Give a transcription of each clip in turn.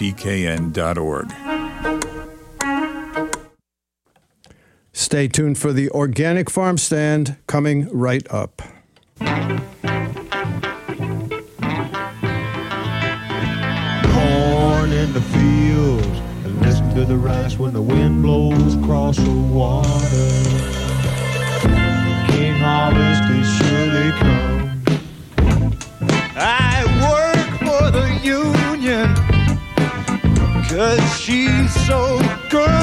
wpkn.org. Stay tuned for the Organic Farm Stand coming right up. corn in the fields and listen to the rice when the wind blows across the water. King harvest is surely come. Cause she's so good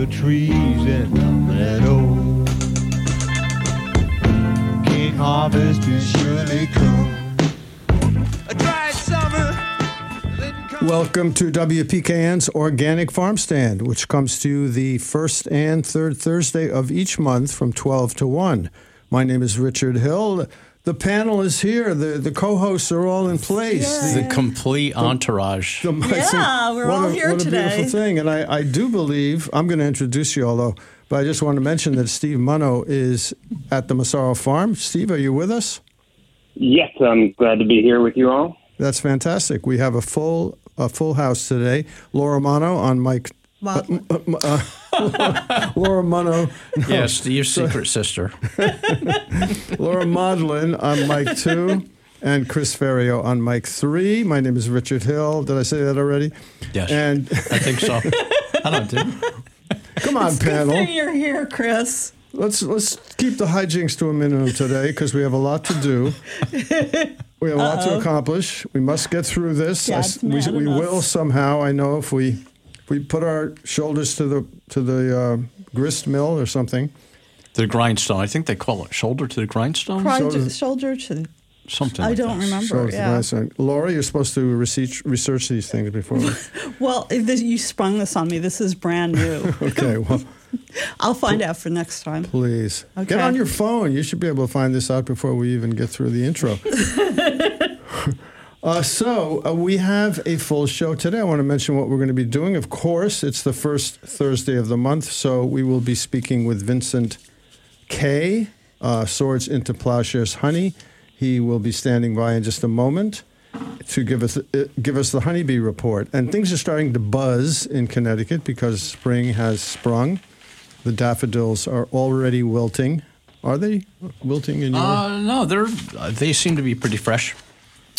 magnolia trees in the meadow. King harvest surely come. A dry summer. Welcome to WPKN's Organic Farm Stand, which comes to you the first and third Thursday of each month from 12 to 1. My name is Richard Hill. The panel is here. The, the co hosts are all in place. The complete entourage. The- Yeah, we're what all a, here what a beautiful thing. And I, I do believe, I'm going to introduce you all, though, but I just want to mention that Steve Munno is at the Massaro Farm. Steve, are you with us? Yes, I'm glad to be here with you all. That's fantastic. We have a full a full house today. Laura Mono on mic. Uh, Well, uh, Laura Mono, Yeah, Steve's secret sister. Laura Modlin on mic two, and Chris Ferrio on mic three. My name is Richard Hill. Did I say that already? Yes. And I think so. I don't did. come on, good panel. thing you're here, Chris. Let's let's keep the hijinks to a minimum today because we have a lot to do. We have a lot to accomplish. We must get through this. I s- God's we mad we at will somehow. I know if we if we put our shoulders to the to the uh, grist mill or something. The grindstone. I think they call it shoulder to the grindstone. Pride Shoulder- to shoulder to. Something. I like don't that. remember. Shoulders to the yeah. grindstone. Laura, you're supposed to research research these things before. Well, if this, you sprung this on me. This is brand new. okay. Well, I'll find out for next time. please Okay. get on your phone. You should be able to find this out before we even get through the intro. Uh, so uh, we have a full show today. I want to mention what we're going to be doing. Of course, it's the first Thursday of the month, so we will be speaking with Vincent Kaye, uh, Swords into Plowshares Honey. He will be standing by in just a moment to give us uh, give us the honeybee report. And things are starting to buzz in Connecticut because spring has sprung. The daffodils are already wilting. Are they wilting in your? Uh, no, they're uh, they seem to be pretty fresh.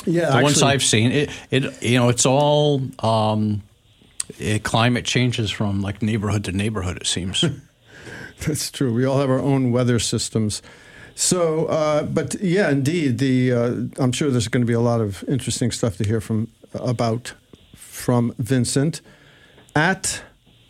Yeah, The ones I've seen, it, it you know, it's all um, it, climate changes from like neighborhood to neighborhood. It seems. That's true. We all have our own weather systems. So, uh, but yeah, indeed, the uh, I'm sure there's going to be a lot of interesting stuff to hear from about from Vincent at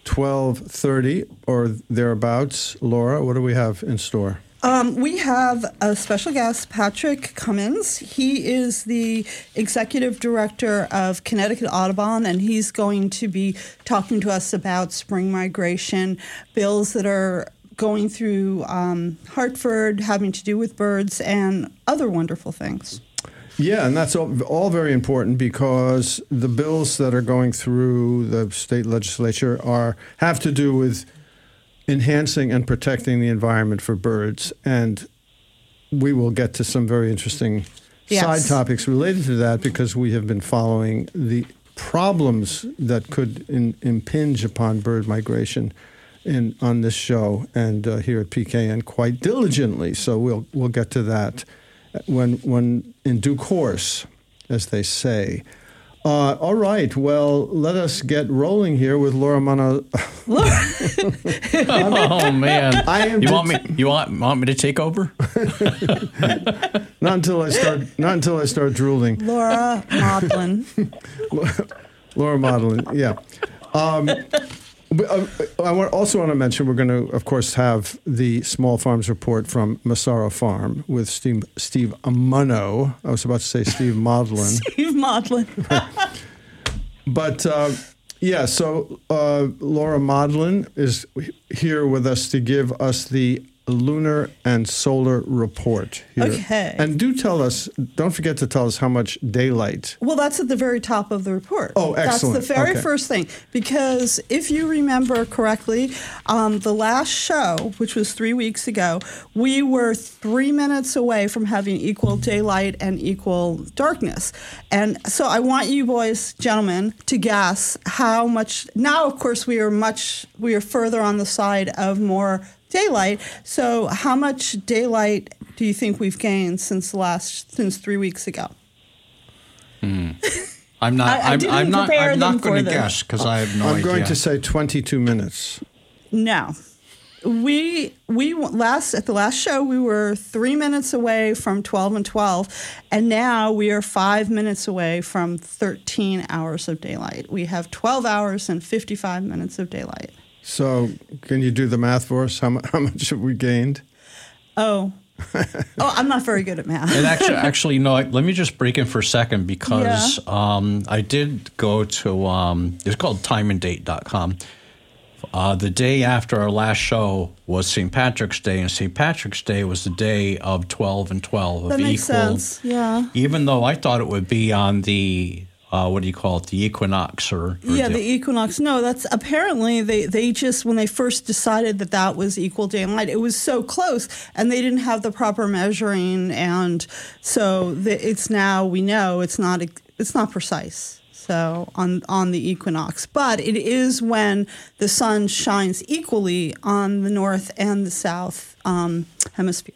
twelve thirty or thereabouts. Laura, what do we have in store? Um, we have a special guest, Patrick Comins. He is the executive director of Connecticut Audubon, and he's going to be talking to us about spring migration, bills that are going through um, Hartford having to do with birds, and other wonderful things. Yeah, and that's all, all very important because the bills that are going through the state legislature are have to do with enhancing and protecting the environment for birds, and we will get to some very interesting Yes. side topics related to that because we have been following the problems that could in, impinge upon bird migration in on this show and uh, here at PKN quite diligently. So we'll we'll get to that when when in due course, as they say. Uh, all right. Well, let us get rolling here with Laura Mono. oh man! I am you want me? You want want me to take over? not until I start. Not until I start drooling. Laura Maudlin. Laura modeling. Yeah. Um, But, I want, also want to mention we're going to, of course, have the Small Farms report from Massaro Farm with Steve, Steve Amuno. I was about to say Steve Modlin. Steve Modlin. But uh, yeah, so uh, Laura Modlin is here with us to give us the lunar and solar report here. Okay. And do tell us, don't forget to tell us how much daylight. Well, that's at the very top of the report. Oh, excellent. That's the very Okay. first thing. Because if you remember correctly, um, the last show, which was three weeks ago, we were three minutes away from having equal daylight and equal darkness. And so I want you boys, gentlemen, to guess how much. Now, of course, we are much, we are further on the side of more daylight. So, how much daylight do you think we've gained since last, since three weeks ago? Hmm. I'm not. I- I I'm, didn't I'm not. prepare I'm not going to this. guess because I have no I'm idea. going to say 22 minutes. No. We we last at the last show we were three minutes away from twelve and twelve, and now we are five minutes away from thirteen hours of daylight. We have twelve hours and fifty five minutes of daylight. So, can you do the math for us? How, how much have we gained? Oh, oh, I'm not very good at math. And actually, actually, you know, let me just break in for a second because um, I did go to um, it's called timeanddate.com. Uh, the day after our last show was St. Patrick's Day, and St. Patrick's Day was the day of 12 and 12 of That makes equal. sense. Yeah. Even though I thought it would be on the uh, what do you call it, the equinox or, or Yeah, the equinox. No, that's apparently they, they just when they first decided that that was equal day and night, it was so close, and they didn't have the proper measuring, and so the, it's now we know it's not it's not precise. So on on the equinox, but it is when the sun shines equally on the north and the south um, hemisphere.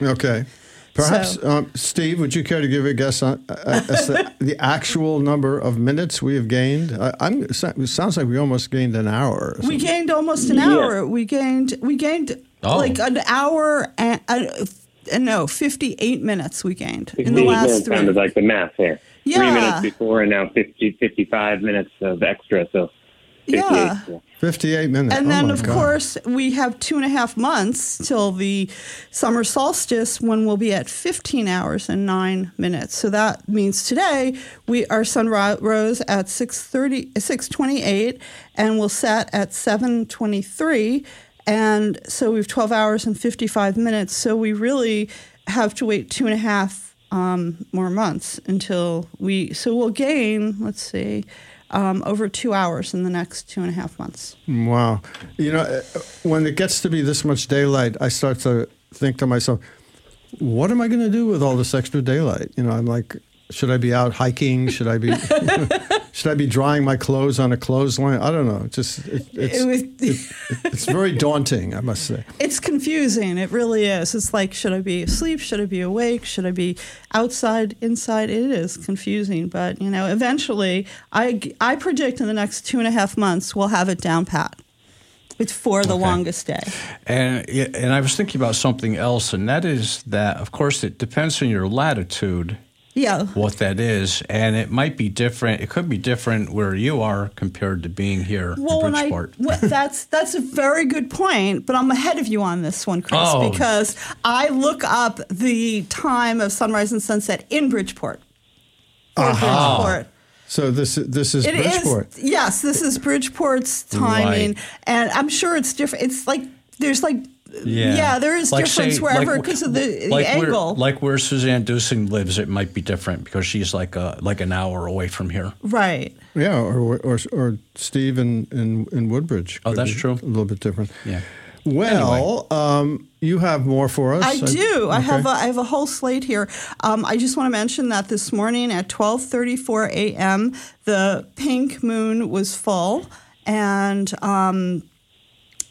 Okay. Perhaps, So- um, Steve, would you care to give a guess on uh, as the, the actual number of minutes we have gained? I, I'm, it sounds like we almost gained an hour. or We gained almost an Yeah. hour. We gained we gained Oh. like an hour and uh, uh, no, 58 minutes we gained in the It last three. sounded like the math there. Yeah. Three minutes before and now 50, 55 minutes of extra, so 58. Yeah. yeah. 58 minutes. And Oh then, my of God. course, we have two and a half months till the summer solstice when we'll be at 15 hours and nine minutes. So that means today we our sun rose at 6:30, 6:28, and will set at 7:23. And so we have 12 hours and 55 minutes. So we really have to wait two and a half um, more months until we. So we'll gain. Let's see. Um, over two hours in the next two and a half months. Wow. You know, uh, when it gets to be this much daylight, I start to think to myself, what am I going to do with all this extra daylight? You know, I'm like, should I be out hiking? Should I be should I be drying my clothes on a clothesline? I don't know. It's just it, it's It was- it- it's very daunting, I must say. It's confusing. It really is. It's like, should I be asleep? Should I be awake? Should I be outside, inside? It is confusing. But, you know, eventually, I, I predict in the next two and a half months, we'll have it down pat. It's for the Okay. longest day. And yeah, and I was thinking about something else, and that is that, of course, it depends on your latitude Yeah. what that is, and it might be different. It could be different where you are compared to being here Well, in when I well, that's that's a very good point, but I'm ahead of you on this one, Chris, Oh. because I look up the time of sunrise and sunset in Bridgeport. For uh-huh. Bridgeport. So this this is It is Bridgeport. yes, this is Bridgeport's timing, Right. and I'm sure it's different. It's like there's like Yeah, yeah, there is Like, difference say, wherever like- because of the, like the where, angle. Like where Suzanne Dusing lives, it might be different because she's like a, like an hour away from here. right. Yeah, or or or Steve in in, in Woodbridge. Oh, that's true. A little bit different. Yeah. Well, um, you have more for us. I do. I have a, okay. I have a whole slate here. Um, I just want to mention that this morning at 12:34 a.m. the pink moon was full, and um,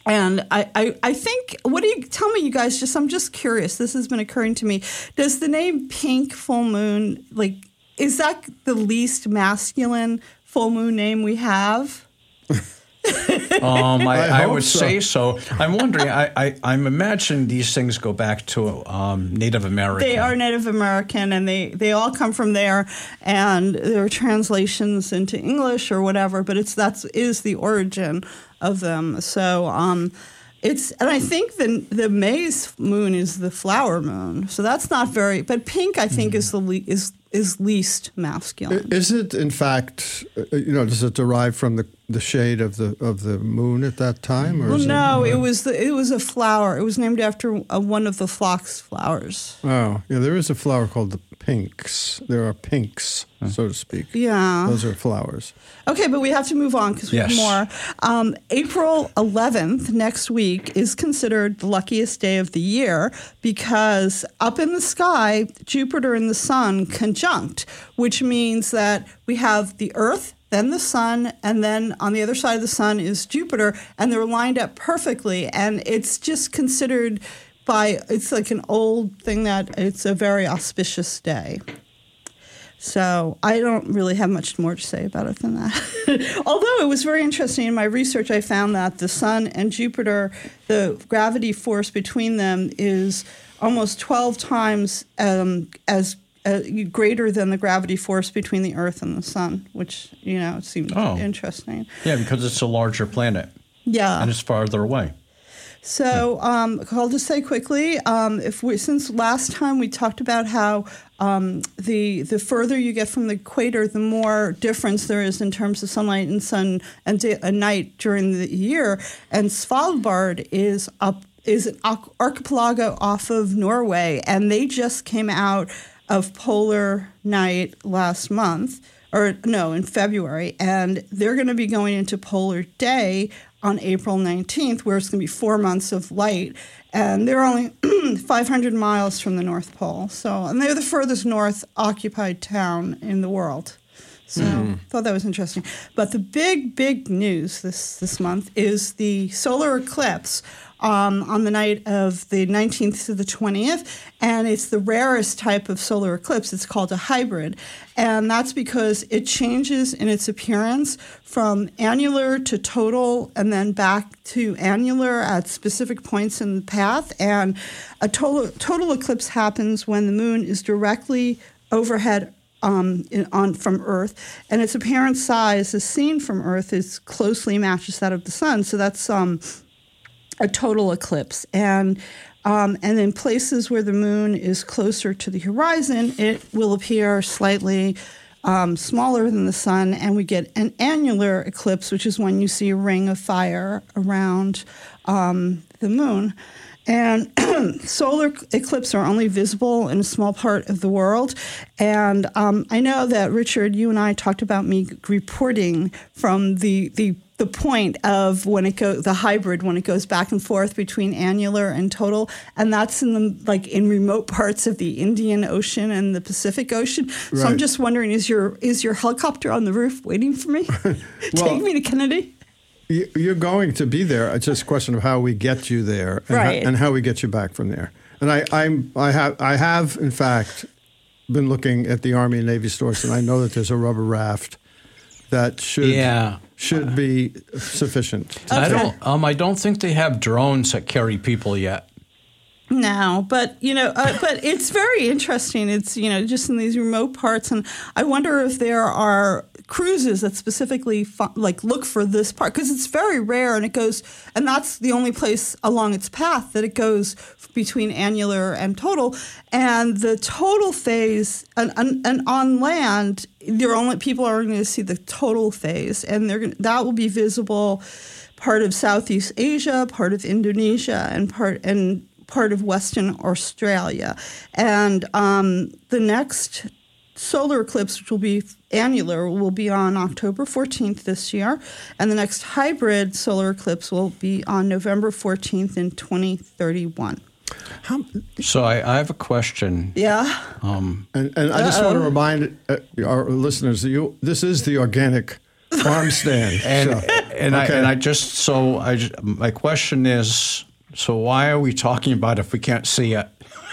and I, I I think what do you tell me, you guys? Just I'm just curious. This has been occurring to me. Does the name pink full moon like is that the least masculine full moon name we have? Um, I, I I, would so. say so. I'm wondering. I, I, I'm imagining these things go back to um, Native American. They are Native American, and they they all come from there, and there are translations into English or whatever. But it's that's is the origin of them. So um, it's and I think the the May's moon is the flower moon. So that's not very. But pink, I think, is the is is least masculine. Is it in fact, uh, you know, does it derive from the, the shade of the of the moon at that time, or well, no, it? it was the, it was a flower. It was named after uh, one of the phlox flowers. Oh, yeah, there is a flower called the pinks. There are pinks, so to speak. Yeah. Those are flowers. Okay, but we have to move on because we Yes. have more. Um, April 11th, next week, is considered the luckiest day of the year because up in the sky, Jupiter and the Sun conjunct, which means that we have the Earth, then the Sun, and then on the other side of the Sun is Jupiter, and they're lined up perfectly. And it's just considered by, it's like an old thing that it's a very auspicious day. So I don't really have much more to say about it than that. Although it was very interesting in my research, I found that the Sun and Jupiter, the gravity force between them is almost 12 times um, as uh, greater than the gravity force between the Earth and the Sun, which you know seemed Oh. interesting. yeah, because it's a larger planet Yeah. and it's farther away. So um, I'll just say quickly, um, if we since last time we talked about how um, the the further you get from the equator, the more difference there is in terms of sunlight and sun and day, night during the year. And Svalbard is up is an archipelago off of Norway, and they just came out of polar night last month or no, in February, and they're going to be going into polar day on April 19th, where it's going to be four months of light, and they're only 500 miles from the North Pole. So, and they're the furthest north occupied town in the world. So, I thought that was interesting. But the big, big news this this month is the solar eclipse um, on the night of the 19th to the 20th, and it's the rarest type of solar eclipse. It's called a hybrid, and that's because it changes in its appearance from annular to total, and then back to annular at specific points in the path. And a total total eclipse happens when the moon is directly overhead um, in, on from Earth, and its apparent size, as seen from Earth, is closely matches that of the Sun. So that's um, a total eclipse, and um, and in places where the moon is closer to the horizon, it will appear slightly um, smaller than the sun, and we get an annular eclipse, which is when you see a ring of fire around um, the moon. And solar eclipses are only visible in a small part of the world. And um, I know that Richard, you and I talked about me reporting from the the the point of when it go the hybrid when it goes back and forth between annular and total, and that's in the like in remote parts of the Indian Ocean and the Pacific Ocean. So I'm just wondering, is your is your helicopter on the roof waiting for me? Well- Take me to Kennedy. You- You're going to be there. It's just a question of how we get you there, and, Right. how, and how we get you back from there. And I, I'm, I have, I have, in fact, been looking at the Army and Navy stores, and I know that there's a rubber raft that should Yeah. Should be sufficient. I don't. Um, I don't think they have drones that carry people yet. No, but you know, uh, but it's very interesting. It's you know just in these remote parts, and I wonder if there are cruises that specifically fo- like look for this part because it's very rare, and it goes, and that's the only place along its path that it goes between annular and total, and the total phase, and, and, and on land, there only people are going to see the total phase, and they're gonna, that will be visible part of Southeast Asia, part of Indonesia, and part and part of Western Australia. And um, the next solar eclipse, which will be annular, will be on October 14th this year, and the next hybrid solar eclipse will be on November 14th in 2031. How, So I, I have a question. Yeah. and, and I just want to remind uh, our listeners that you this is the organic farm stand. And so- and I and I just so I ju- my question is so why are we talking about if we can't see it?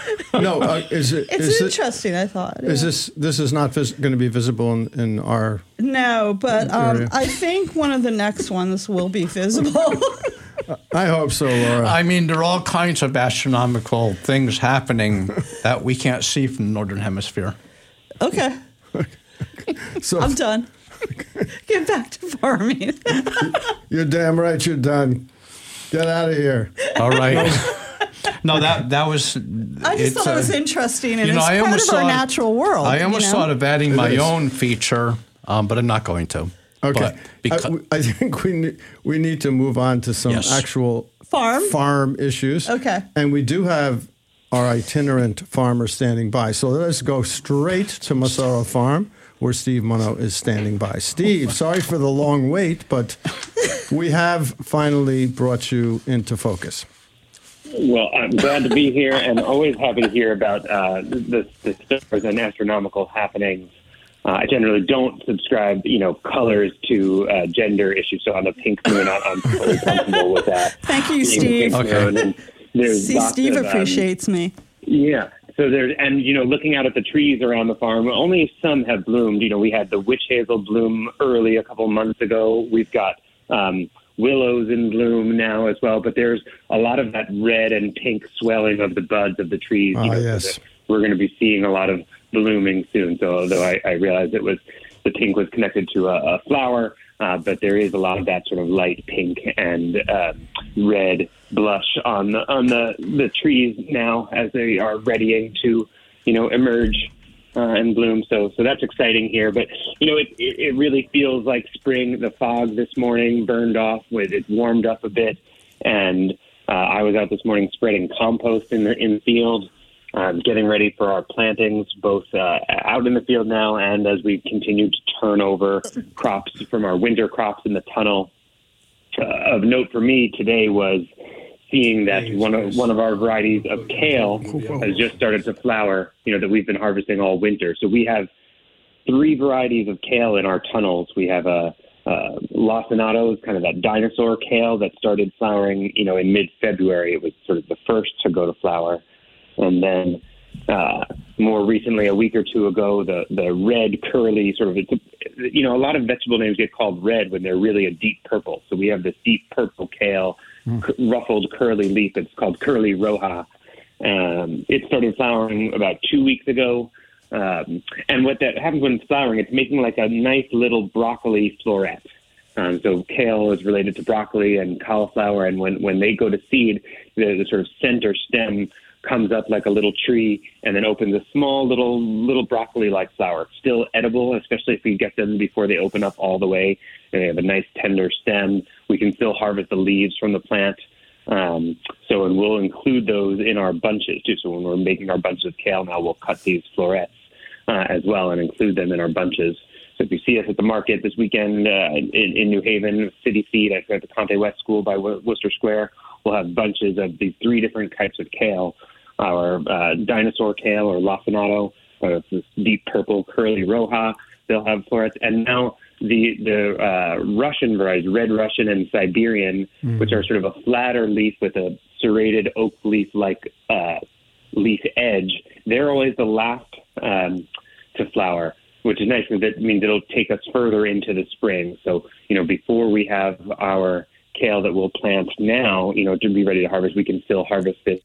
No, uh, is it? It's is it- interesting, I thought. Is yeah. this this is not vis- going to be visible in, in our? No, but um, I think one of the next ones will be visible. I hope so, Laura. I mean, there are all kinds of astronomical things happening that we can't see from the northern hemisphere. okay, so I'm done. Get back to farming. you're damn right. You're done. Get out of here. All right. no, that that was. I just it's, thought it was uh, interesting, and you know, it's I part almost of our thought- natural world. I almost you know? thought of adding my own feature, um, but I'm not going to. Okay. Because, I, I think we ne- we need to move on to some Yes. actual Farm? farm issues. Okay. And we do have our itinerant farmer standing by. So let's go straight to Massaro Farm, where Steve Munno is standing by. Steve, sorry for the long wait, but we have finally brought you into focus. Well, I'm glad to be here and always happy to hear about uh, the, the stars and astronomical happenings. Uh, I generally don't subscribe, you know, colors to uh, gender issues. So on the pink moon, I- I'm totally comfortable with that. Thank you, Steve. Okay. there's See, Steve of, um, appreciates me. yeah. So there's, and you know, looking out at the trees around the farm, only some have bloomed. You know, we had the witch hazel bloom early a couple months ago. We've got um, willows in bloom now as well. But there's a lot of that red and pink swelling of the buds of the trees. Ah, you know, yes. that we're going to be seeing a lot of blooming soon. So although I, I realized it was the pink was connected to a, a flower, uh, but there is a lot of that sort of light pink and um, red blush on the on the the trees now as they are readying to you know emerge uh, and bloom. So so that's exciting here. But you know it, it it really feels like spring. The fog this morning burned off. With it warmed up a bit, and uh, I was out this morning spreading compost in the in the field. Um, getting ready for our plantings, both uh, out in the field now and as we continue to turn over crops from our winter crops in the tunnel. Uh, of note for me today was seeing that one of one of our varieties of kale has just started to flower. You know that we've been harvesting all winter. So we have three varieties of kale in our tunnels. We have a uh, lacinato, is kind of that dinosaur kale that started flowering. You know in mid February. It was sort of the first to go to flower, and then. Uh, more recently, a week or two ago, the the red curly sort of it's a, you know a lot of vegetable names get called red when they're really a deep purple. So we have this deep purple kale, c- ruffled curly leaf. It's called curly roja. Um, it started flowering about two weeks ago. Um, and what that happens when it's flowering, it's making like a nice little broccoli floret. Um, so kale is related to broccoli and cauliflower, and when, when they go to seed, the, the sort of center stem comes up like a little tree and then opens a small little little broccoli-like flower. Still edible, especially if we get them before they open up all the way. And they have a nice tender stem. We can still harvest the leaves from the plant. Um, so, and we'll include those in our bunches too. So when we're making our bunches of kale now, we'll cut these florets uh, as well and include them in our bunches. So if you see us at the market this weekend uh, in, in New Haven, City Seed at the Conte West School by Wooster Square, we'll have bunches of these three different types of kale. Our uh, dinosaur kale or lacinato, or it's this deep purple curly roja. They'll have florets, and now the the uh, Russian varieties, red Russian and Siberian, which are sort of a flatter leaf with a serrated oak leaf like uh, leaf edge. They're always the last um, to flower, which is nice because that means it'll take us further into the spring. So you know, before we have our kale that we'll plant now, you know, to be ready to harvest, we can still harvest this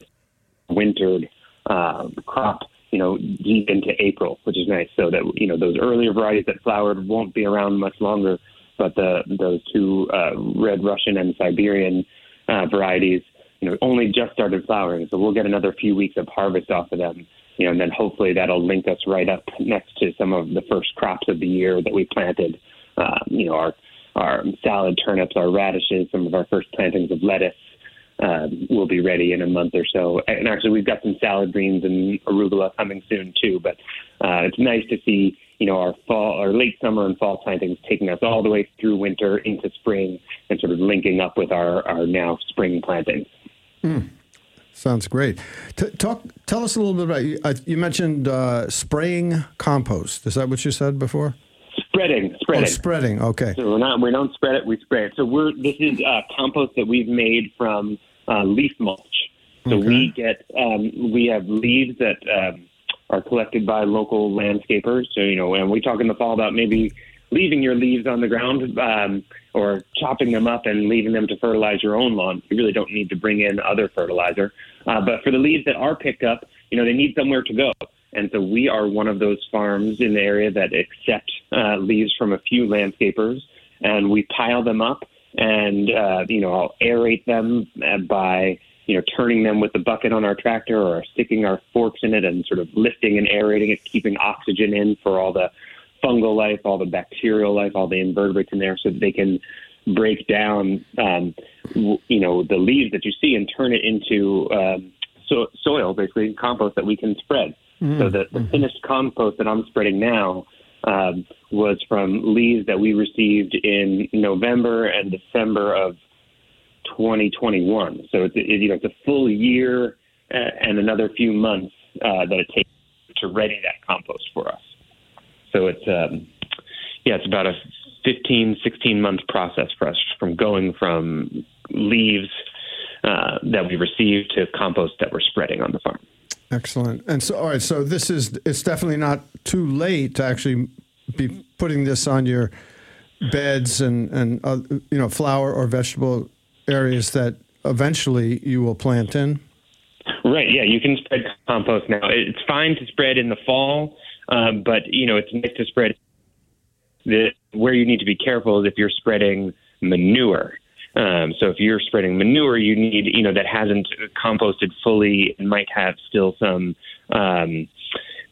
wintered uh, crop, you know, deep into April, which is nice. So that you know those earlier varieties that flowered won't be around much longer, but the those two uh, red Russian and Siberian uh, varieties, you know, only just started flowering. So we'll get another few weeks of harvest off of them. You know, and then hopefully that'll link us right up next to some of the first crops of the year that we planted. Uh, you know, our our salad turnips, our radishes, some of our first plantings of lettuce um, will be ready in a month or so. And actually, we've got some salad greens and arugula coming soon too. But uh, it's nice to see, you know, our fall, our late summer and fall plantings taking us all the way through winter into spring and sort of linking up with our, our now spring plantings. Sounds great. T- talk. Tell us a little bit about. You, uh, you mentioned uh, spraying compost. Is that what you said before? Spreading, spreading, Oh, spreading. Okay. So we're not we don't spread it, we spray it. So we're this is uh, compost that we've made from uh, leaf mulch. So Okay. we get um, we have leaves that um, are collected by local landscapers. So you know, and we talk in the fall about maybe leaving your leaves on the ground um, or chopping them up and leaving them to fertilize your own lawn. You really don't need to bring in other fertilizer. Uh, but for the leaves that are picked up, you know, they need somewhere to go. And so we are one of those farms in the area that accept uh, leaves from a few landscapers, and we pile them up, and uh, you know, I'll aerate them uh, by you know turning them with the bucket on our tractor or sticking our forks in it and sort of lifting and aerating it, keeping oxygen in for all the fungal life, all the bacterial life, all the invertebrates in there, so that they can break down, um, you know, the leaves that you see and turn it into um, so- soil, basically compost that we can spread. So the, the finished compost that I'm spreading now um, was from leaves that we received in November and December of 2021. So it's it, you know it's a full year uh, and another few months uh, that it takes to ready that compost for us. So it's um, yeah, it's about a 15, 16 month process for us from going from leaves uh, that we received to compost that we're spreading on the farm. Excellent. And so, all right. So this is it's definitely not too late to actually be putting this on your beds and and uh, you know flower or vegetable areas that eventually you will plant in. Right. Yeah, you can spread compost now. It's fine to spread in the fall, um, but you know it's nice to spread. The where you need to be careful is if you're spreading manure. Um, so if you're spreading manure, you need you know that hasn't composted fully and might have still some. Um,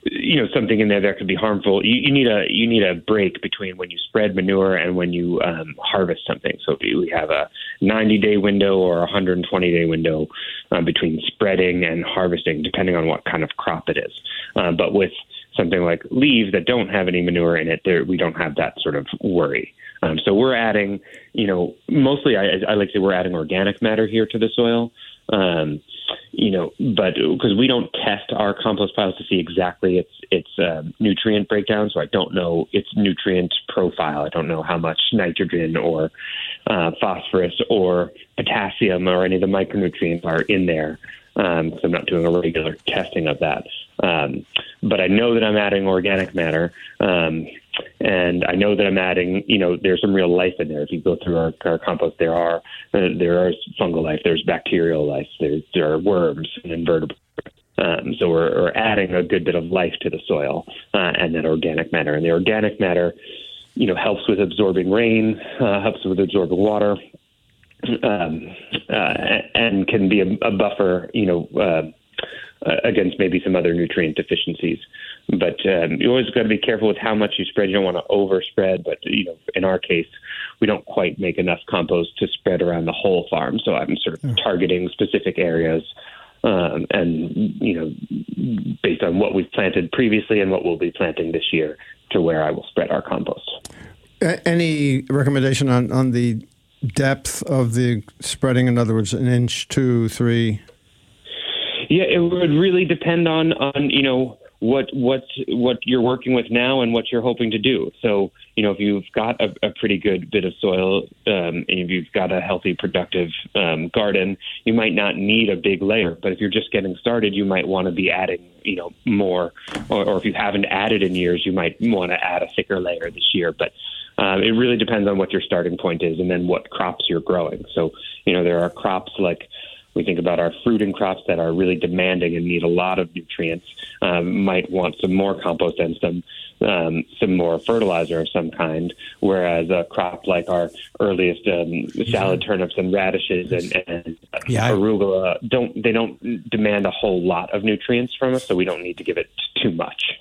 you know something in there that could be harmful. You, you need a you need a break between when you spread manure and when you um, harvest something. So we have a 90 day window or a 120 day window uh, between spreading and harvesting, depending on what kind of crop it is. Uh, but with something like leaves that don't have any manure in it, there we don't have that sort of worry. Um, so we're adding, you know, mostly I, I like to say we're adding organic matter here to the soil. Um, you know, but because we don't test our compost piles to see exactly its its uh, nutrient breakdown, so I don't know its nutrient profile. I don't know how much nitrogen or uh, phosphorus or potassium or any of the micronutrients are in there. Um, so I'm not doing a regular testing of that. Um, but I know that I'm adding organic matter. Um, and I know that I'm adding, you know, there's some real life in there. If you go through our, our compost, there are uh, there are fungal life, there's bacterial life, there there are worms and invertebrates. Um, so we're, we're adding a good bit of life to the soil uh, and that organic matter. And the organic matter, you know, helps with absorbing rain, uh, helps with absorbing water, um, uh, and can be a, a buffer, you know, uh, uh, against maybe some other nutrient deficiencies. But um, you always got to be careful with how much you spread. You don't want to overspread. But you know, in our case, we don't quite make enough compost to spread around the whole farm. So I'm sort of targeting specific areas. Um, and you know, based on what we've planted previously and what we'll be planting this year, to where I will spread our compost. Any recommendation on on the depth of the spreading? In other words, an inch, two, three. Yeah, it would really depend on on you know what what what you're working with now and what you're hoping to do. So you know if you've got a, a pretty good bit of soil um, and if you've got a healthy, productive um, garden, you might not need a big layer. But if you're just getting started, you might want to be adding you know more, or, or if you haven't added in years, you might want to add a thicker layer this year. But um, it really depends on what your starting point is and then what crops you're growing. So you know there are crops like we think about our fruiting crops that are really demanding and need a lot of nutrients, um, might want some more compost and some um, some more fertilizer of some kind. Whereas a crop like our earliest um, salad turnips and radishes and, and Yeah, arugula don't they don't demand a whole lot of nutrients from us, so we don't need to give it too much.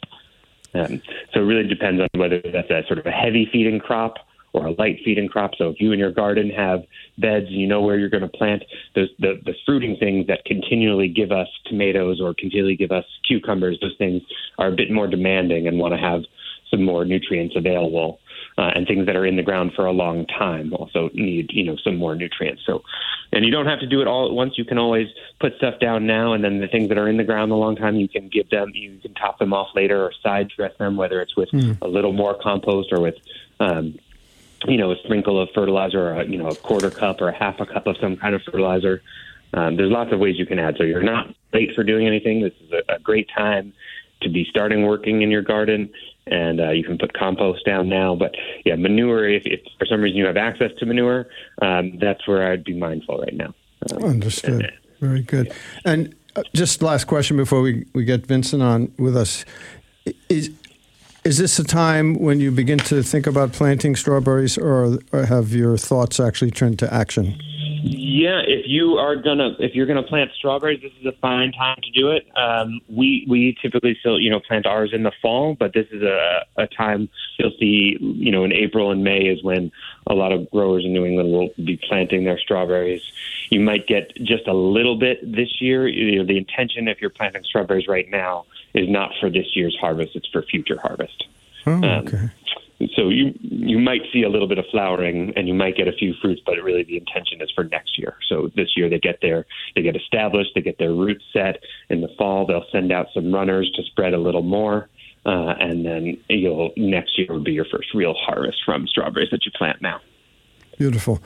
Um, so it really depends on whether that's a sort of a heavy feeding crop or a light feeding crop. So if you in your garden have beds and you know where you're going to plant those the, the fruiting things that continually give us tomatoes or continually give us cucumbers, those things are a bit more demanding and want to have some more nutrients available. Uh, and things that are in the ground for a long time also need you know some more nutrients. So, and you don't have to do it all at once. You can always put stuff down now, and then the things that are in the ground a long time, you can give them, you can top them off later or side dress them, whether it's with a little more compost or with um, you know, a sprinkle of fertilizer or, a, you know, a quarter cup or a half a cup of some kind of fertilizer. um, there's lots of ways you can add. So you're not late for doing anything. This is a, a great time to be starting working in your garden. And uh, you can put compost down now. But yeah, manure, if, if for some reason you have access to manure, um, that's where I'd be mindful right now. Um, Understood. Very good. And uh, just last question before we, we get Vincent on with us. Is, is this a time when you begin to think about planting strawberries, or, or have your thoughts actually turned to action? Yeah, if you are gonna if you're gonna plant strawberries, this is a fine time to do it. Um, we we typically still you know plant ours in the fall, but this is a a time you'll see you know in April and May is when a lot of growers in New England will be planting their strawberries. You might get just a little bit this year. You know, the intention if you're planting strawberries right now is not for this year's harvest; it's for future harvest. Oh, Um, okay. So you you might see a little bit of flowering and you might get a few fruits, but really the intention is for next year. So this year they get their they get established, they get their roots set. In the fall they'll send out some runners to spread a little more, uh, and then you'll next year will be your first real harvest from strawberries that you plant now. Beautiful.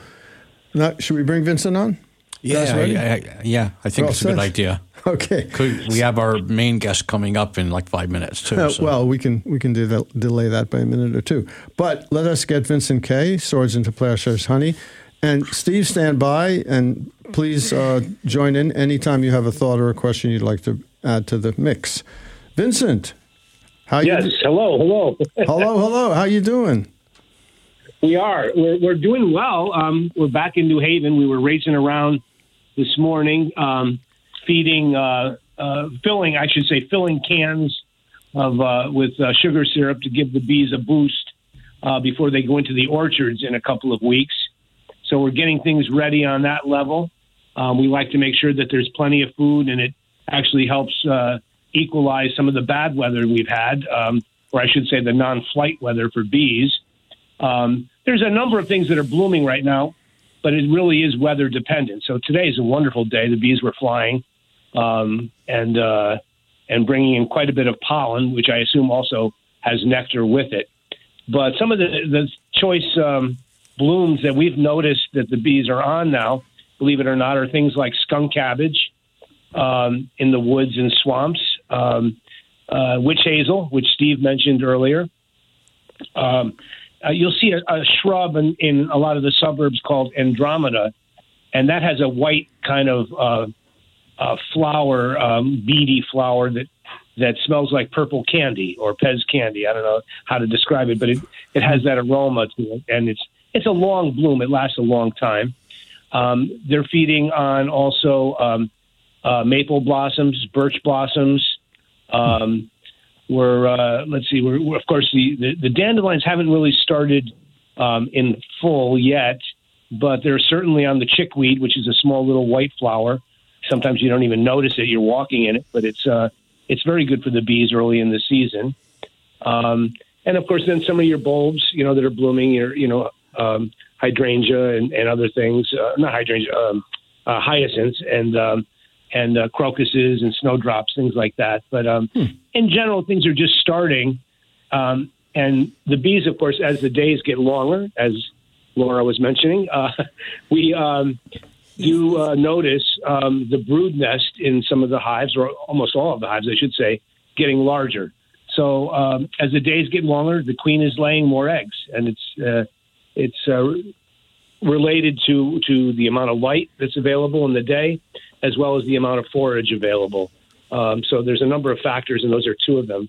Now, should we bring Vincent on? Guys Yeah. I, I, yeah, I think it's a good idea. Okay. Could, we have our main guest coming up in like five minutes too. Uh, so- well, we can we can do that, delay that by a minute or two. But let us get Vincent Kaye, Swords into Plowshares Honey, and Steve, stand by and please uh, join in anytime you have a thought or a question you'd like to add to the mix. Vincent, how you Yes. you? Hello. Hello. hello, hello. How you doing? we are. We're, we're doing well. Um, we're back in New Haven. We were racing around this morning, um, feeding, uh, uh, filling, I should say, filling cans of uh, with uh, sugar syrup to give the bees a boost uh, before they go into the orchards in a couple of weeks. So we're getting things ready on that level. Um, we like to make sure that there's plenty of food, and it actually helps uh, equalize some of the bad weather we've had, um, or I should say, the non-flight weather for bees. Um, there's a number of things that are blooming right now, but it really is weather dependent. So today is a wonderful day. The bees were flying um, and uh, and bringing in quite a bit of pollen, which I assume also has nectar with it. But some of the the choice um, blooms that we've noticed that the bees are on now, believe it or not, are things like skunk cabbage um, in the woods and swamps, um, uh, witch hazel, which Steve mentioned earlier. Um, uh, you'll see a, a shrub in, in a lot of the suburbs called Andromeda, and that has a white kind of uh, uh, flower, um, beady flower that that smells like purple candy or Pez candy. I don't know how to describe it, but it, it has that aroma to it, and it's it's a long bloom. It lasts a long time. Um, they're feeding on also um, uh, maple blossoms, birch blossoms. Um, we're uh, let's see, we're, we're of course the, the, the dandelions haven't really started um, in full yet, but they're certainly on the chickweed, which is a small little white flower. Sometimes you don't even notice it; you're walking in it, but it's uh, it's very good for the bees early in the season. Um, and of course, then some of your bulbs, you know, that are blooming, your you know, um, hydrangea and, and other things, uh, not hydrangea, um, uh, hyacinths and um, and uh, crocuses and snowdrops, things like that. But um, in general, things are just starting. Um, and the bees, of course, as the days get longer, as Laura was mentioning, uh, we um, do uh, notice um, the brood nest in some of the hives, or almost all of the hives, I should say, getting larger. So um, as the days get longer, the queen is laying more eggs, and it's uh, it's uh, related to to the amount of light that's available in the day, as well as the amount of forage available. Um, so there's a number of factors, and those are two of them.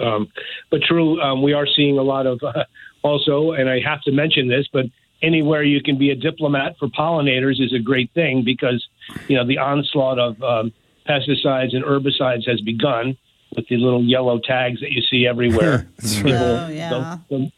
Um, but true, um, we are seeing a lot of uh, also, and I have to mention this, but anywhere you can be a diplomat for pollinators is a great thing because you know the onslaught of um, pesticides and herbicides has begun with the little yellow tags that you see everywhere. That's. Oh, yeah. the, the,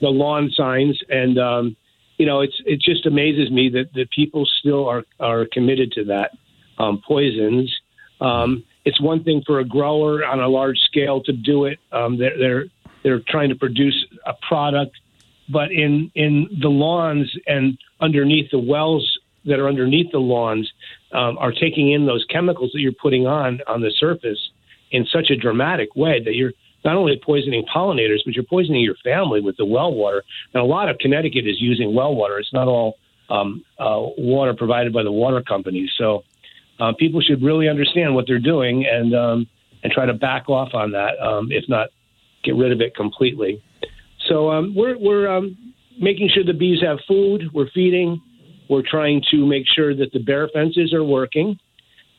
the lawn signs, and um, you know, it's it just amazes me that that people still are are committed to that um, poisons. Um, it's one thing for a grower on a large scale to do it. Um, they're they're they're trying to produce a product, but in in the lawns and underneath the wells that are underneath the lawns um, are taking in those chemicals that you're putting on on the surface in such a dramatic way that you're not only poisoning pollinators, but you're poisoning your family with the well water. And a lot of Connecticut is using well water. It's not all um, uh, water provided by the water companies. So uh, people should really understand what they're doing and um, and try to back off on that, um, if not get rid of it completely. So um, we're we're um, making sure the bees have food. We're feeding. We're trying to make sure that the bear fences are working.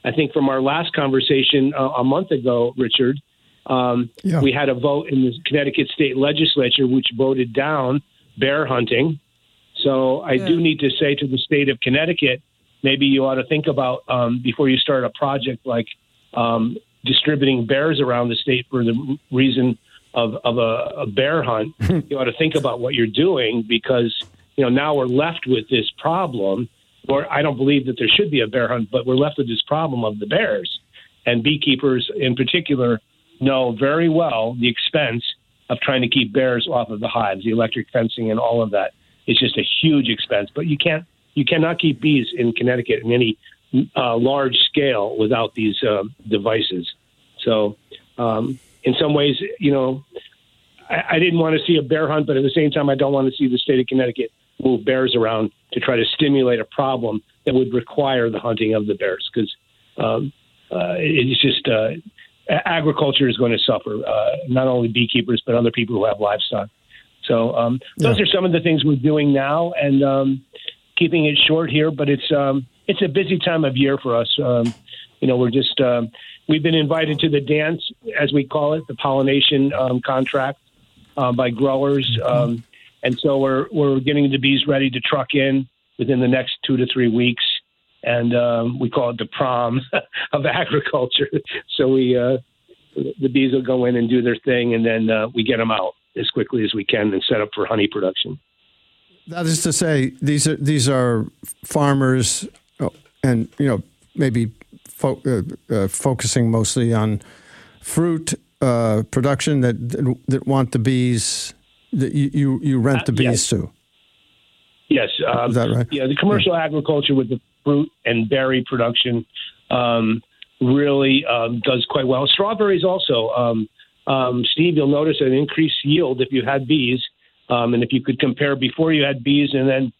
I think from our last conversation uh, a month ago, Richard, um, Yeah. we had a vote in the Connecticut state legislature which voted down bear hunting. So I do need to say to the state of Connecticut, maybe you ought to think about um, before you start a project like um, distributing bears around the state for the reason of, of a, a bear hunt. you ought to think about what you're doing because you know now we're left with this problem. Or I don't believe that there should be a bear hunt, but we're left with this problem of the bears. And beekeepers, in particular, know very well the expense of trying to keep bears off of the hives, the electric fencing, and all of that. It's just a huge expense. But you can't, you cannot keep bees in Connecticut in any uh, large scale without these uh, devices. So, um, in some ways, you know, I, I didn't want to see a bear hunt, but at the same time, I don't want to see the state of Connecticut move bears around to try to stimulate a problem that would require the hunting of the bears because um, uh, it's just uh, agriculture is going to suffer, uh, not only beekeepers but other people who have livestock. So um, those Yeah. are some of the things we're doing now, and um, keeping it short here. But it's um, it's a busy time of year for us. Um, you know, we're just um, we've been invited to the dance, as we call it, the pollination um, contract uh, by growers, um, and so we're we're getting the bees ready to truck in within the next two to three weeks, and um, we call it the prom of agriculture. So we uh, the bees will go in and do their thing, and then uh, we get them out as quickly as we can and set up for honey production. That is to say, these are these are farmers, oh, and you know maybe fo- uh, uh, focusing mostly on fruit uh, production that that want the bees that you you, you rent the Uh, bees yes. to. Yes, um, Is that right? Yeah, the commercial agriculture with the fruit and berry production um, really um, does quite well. Strawberries also, um, um, Steve. You'll notice an increased yield if you had bees, um, and if you could compare before you had bees and then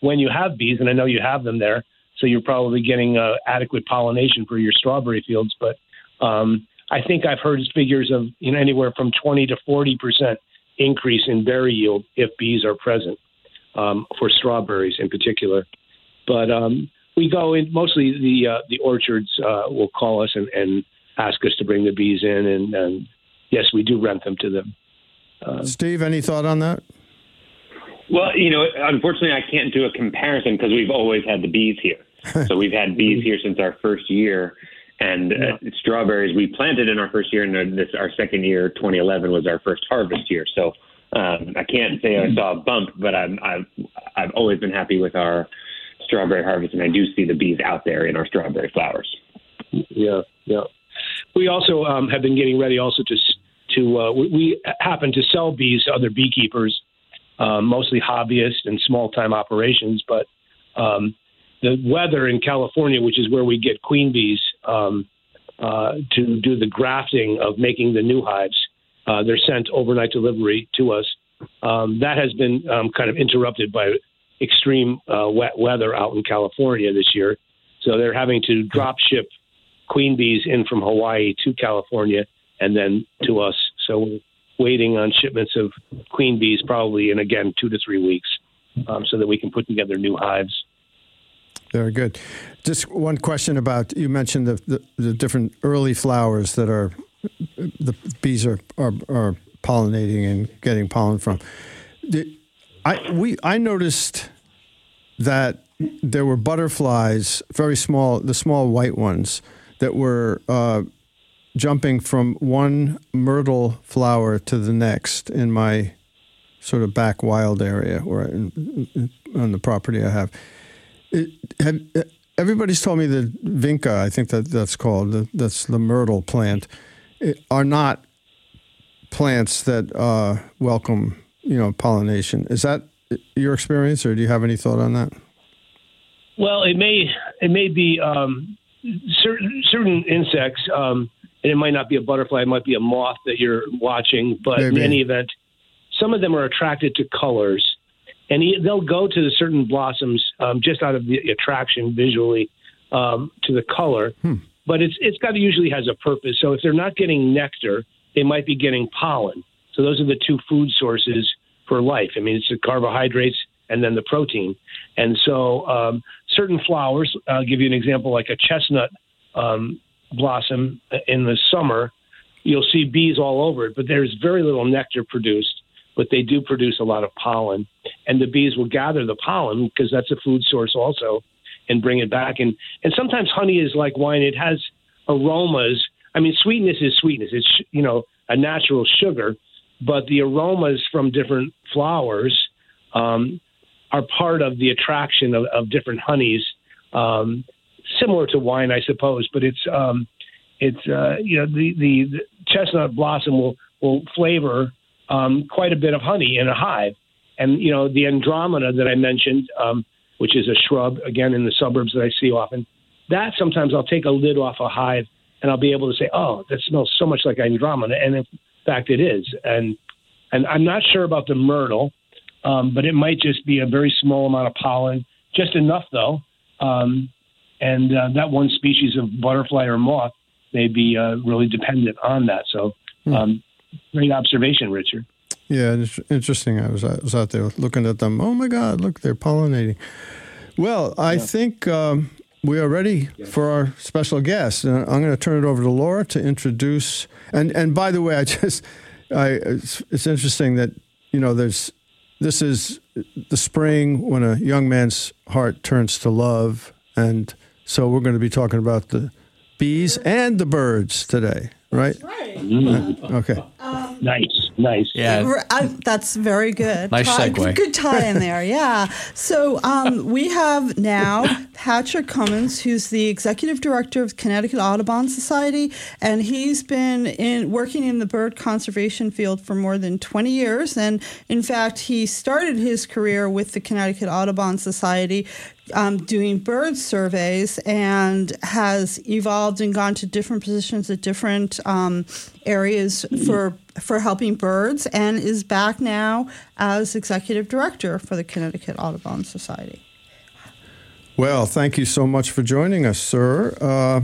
when you have bees, and I know you have them there, so you're probably getting uh, adequate pollination for your strawberry fields. But I think I've heard figures of you know anywhere from 20 to 40 percent increase in berry yield if bees are present um, for strawberries in particular. But um, we go in mostly the uh, the orchards uh, will call us and, and ask us to bring the bees in, and, and yes, we do rent them to them. Steve, any thought on that? Well, you know, unfortunately, I can't do a comparison because we've always had the bees here. so we've had bees here since our first year, and uh, strawberries we planted in our first year, and then this our second year, 2011, was our first harvest year. So um, I can't say I saw a bump, but I'm, I've I've always been happy with our strawberry harvest, and I do see the bees out there in our strawberry flowers. Yeah, yeah. We also um, have been getting ready also to to uh, we, we happen to sell bees to other beekeepers, um, mostly hobbyists and small time operations. But um, the weather in California, which is where we get queen bees um, uh, to do the grafting of making the new hives, uh, they're sent overnight delivery to us. Um, that has been um, kind of interrupted by extreme uh, wet weather out in California this year. So they're having to drop ship queen bees in from Hawaii to California and then to us. So we're waiting on shipments of queen bees probably in again two to three weeks, um, so that we can put together new hives. Very good. Just one question about you mentioned the, the, the different early flowers that are the bees are, are, are pollinating and getting pollen from. The- I we I noticed that there were butterflies, very small, the small white ones that were uh, jumping from one myrtle flower to the next in my sort of back wild area or on the property I have. It, everybody's told me that vinca, I think that that's called, that's the myrtle plant, it, are not plants that uh, welcome, you know, pollination. Is that your experience, or do you have any thought on that? Well, it may it may be um, certain certain insects, um, and it might not be a butterfly. It might be a moth that you're watching. But Maybe. in any event, some of them are attracted to colors, and he, they'll go to the certain blossoms um, just out of the attraction visually um, to the color. But it's it's got to usually has a purpose. So if they're not getting nectar, they might be getting pollen. So those are the two food sources for life. I mean, it's the carbohydrates and then the protein. And so um, certain flowers, I'll give you an example, like a chestnut um, blossom in the summer, you'll see bees all over it, but there's very little nectar produced, but they do produce a lot of pollen. And the bees will gather the pollen because that's a food source also and bring it back. And, and sometimes honey is like wine, it has aromas. I mean, sweetness is sweetness, it's, you know, a natural sugar, but the aromas from different flowers um, are part of the attraction of, of different honeys. Um, similar to wine, I suppose, but it's um, it's uh, you know the, the the chestnut blossom will will flavor um, quite a bit of honey in a hive, and you know the andromeda that I mentioned, um, which is a shrub again in the suburbs that I see often. That sometimes I'll take a lid off a hive and I'll be able to say, oh, that smells so much like andromeda, and in fact it is. And and I'm not sure about the myrtle, um, but it might just be a very small amount of pollen, just enough though. Um, and uh, that one species of butterfly or moth may be uh, really dependent on that. So, um, great observation, Richard. Yeah, it's interesting. I was, I was out there looking at them. Oh my God, look, they're pollinating. Well, I think um, we are ready for our special guest. And I'm going to turn it over to Laura to introduce. And and by the way, I just, I it's, it's interesting that you know there's this is the spring when a young man's heart turns to love, and so we're going to be talking about the bees and the birds today, right? Uh, okay. Uh, Nice, nice. Yeah. R- I- that's very good. Nice Tie- segue. Good tie in there, yeah. So um, we have now Patrick Comins, who's the executive director of Connecticut Audubon Society, and he's been in working in the bird conservation field for more than 20 years. And in fact, he started his career with the Connecticut Audubon Society um, doing bird surveys and has evolved and gone to different positions at different um, areas for for helping birds and is back now as executive director for the Connecticut Audubon Society. Well, thank you so much for joining us, sir. Uh,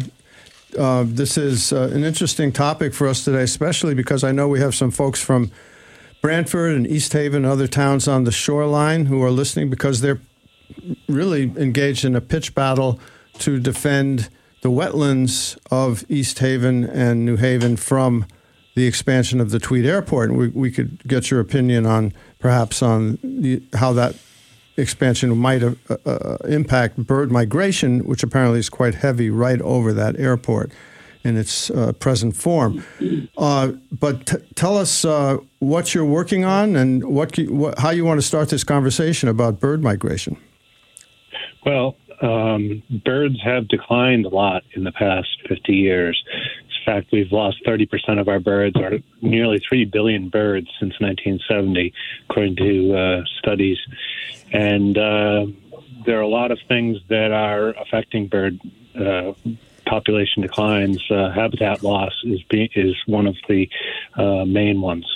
uh, this is uh, an interesting topic for us today, especially because I know we have some folks from Branford and East Haven, other towns on the shoreline, who are listening because they're really engaged in a pitch battle to defend the wetlands of East Haven and New Haven from the expansion of the Tweed Airport. And we, we could get your opinion on perhaps on the, how that expansion might uh, uh, impact bird migration, which apparently is quite heavy right over that airport in its uh, present form. Uh, but t- tell us uh, what you're working on and what, you, what how you want to start this conversation about bird migration. Well, um, birds have declined a lot in the past 50 years. In fact, we've lost 30% of our birds, or nearly 3 billion birds since 1970, according to uh, studies. And uh, there are a lot of things that are affecting bird uh, population declines. Uh, habitat loss is be- is one of the uh, main ones.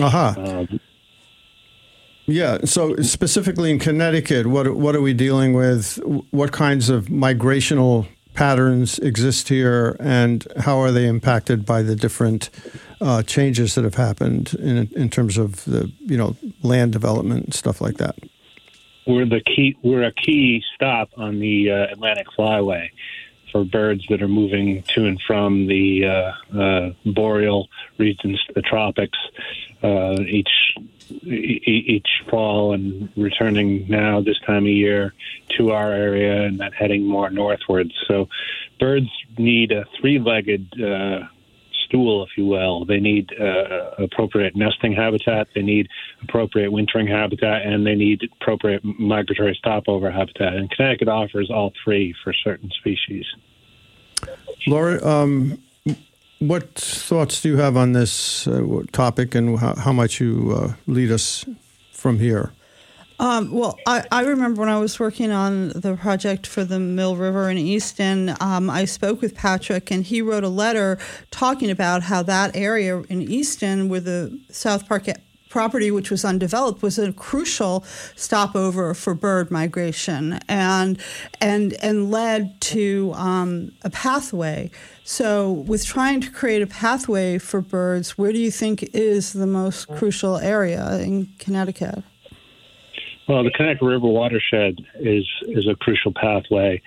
Aha. Um, Yeah. So specifically in Connecticut, what what are we dealing with? What kinds of migrational patterns exist here, and how are they impacted by the different uh, changes that have happened in in terms of the you know land development and stuff like that? we're the key we're a key stop on the uh, Atlantic Flyway for birds that are moving to and from the uh, uh, boreal regions to the tropics uh, each each fall and returning now this time of year to our area and then heading more northwards. So birds need a three-legged uh, stool, if you will. They need uh, appropriate nesting habitat, they need appropriate wintering habitat, and they need appropriate migratory stopover habitat. And Connecticut offers all three for certain species. Laura, um, what thoughts do you have on this uh, topic, and how, how might you uh, lead us from here? Um, well, I, I remember when I was working on the project for the Mill River in Easton, um, I spoke with Patrick, and he wrote a letter talking about how that area in Easton, where the South Park property, which was undeveloped, was a crucial stopover for bird migration and and and led to um, a pathway. So, with trying to create a pathway for birds, where do you think is the most crucial area in Connecticut? Well, the Connecticut River watershed is is a crucial pathway.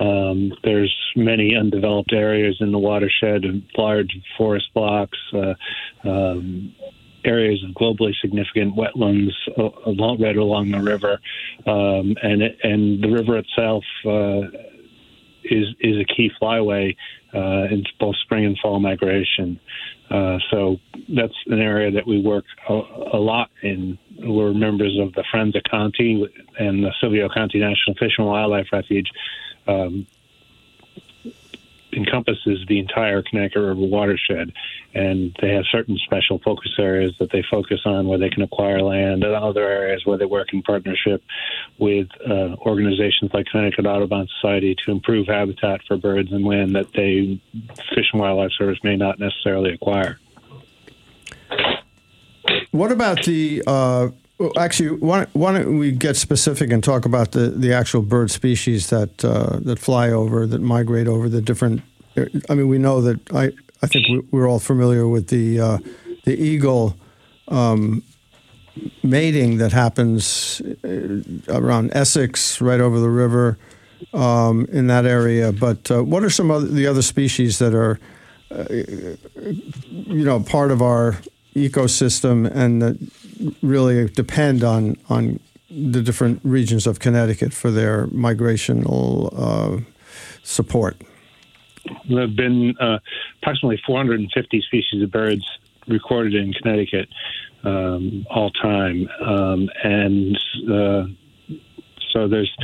Um, there's many undeveloped areas in the watershed, and large forest blocks, uh, um, areas of globally significant wetlands uh, along, right along the river, um, and it, and the river itself uh, is is a key flyway uh, in both spring and fall migration. Uh, so that's an area that we work a, a lot in. We're members of the Friends of Conte and the Silvio Conte National Fish and Wildlife Refuge. Um, encompasses the entire Connecticut River watershed, and they have certain special focus areas that they focus on where they can acquire land, and other areas where they work in partnership with uh, organizations like Connecticut Audubon Society to improve habitat for birds and wind that they Fish and Wildlife Service may not necessarily acquire. What about the? Uh, well, actually, why, don't- we get specific and talk about the, the actual bird species that uh, that fly over, that migrate over the different? I mean, we know that I I think we- we're all familiar with the uh, the eagle um, mating that happens uh, around Essex, right over the river, um, in that area. But uh, what are some of the other species that are you know part of our ecosystem and that really depend on on the different regions of Connecticut for their migrational uh, support. There have been uh, approximately 450 species of birds recorded in Connecticut um, all time, um, and uh, so there's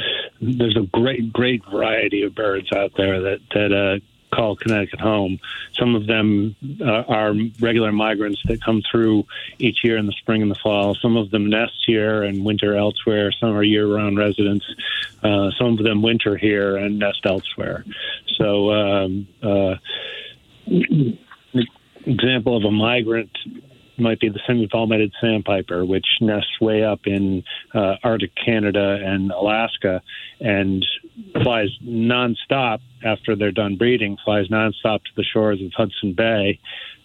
there's a great great variety of birds out there that that uh, call Connecticut home. Some of them uh, are regular migrants that come through each year in the spring and the fall. Some of them nest here and winter elsewhere. Some are year-round residents. Uh, some of them winter here and nest elsewhere. So, um, uh, example of a migrant might be the semi-palmated sandpiper, which nests way up in uh, Arctic Canada and Alaska, and flies nonstop after they're done breeding. Flies nonstop to the shores of Hudson Bay,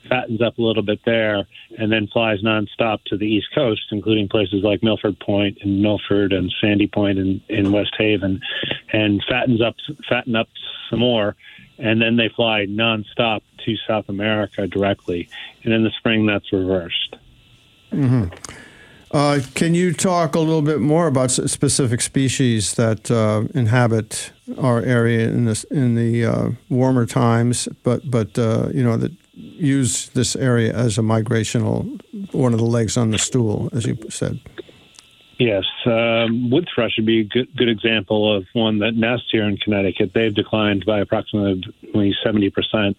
fattens up a little bit there, and then flies nonstop to the East Coast, including places like Milford Point and Milford and Sandy Point in, in West Haven, and fattens up, fatten up some more, and then they fly nonstop to South America directly. And in the spring, that's reversed. Uh, can you talk a little bit more about specific species that uh, inhabit our area in this in the uh, warmer times, but but uh, you know that use this area as a migrational one of the legs on the stool, as you said. Yes, um, wood thrush would be a good, good example of one that nests here in Connecticut. They've declined by approximately 70%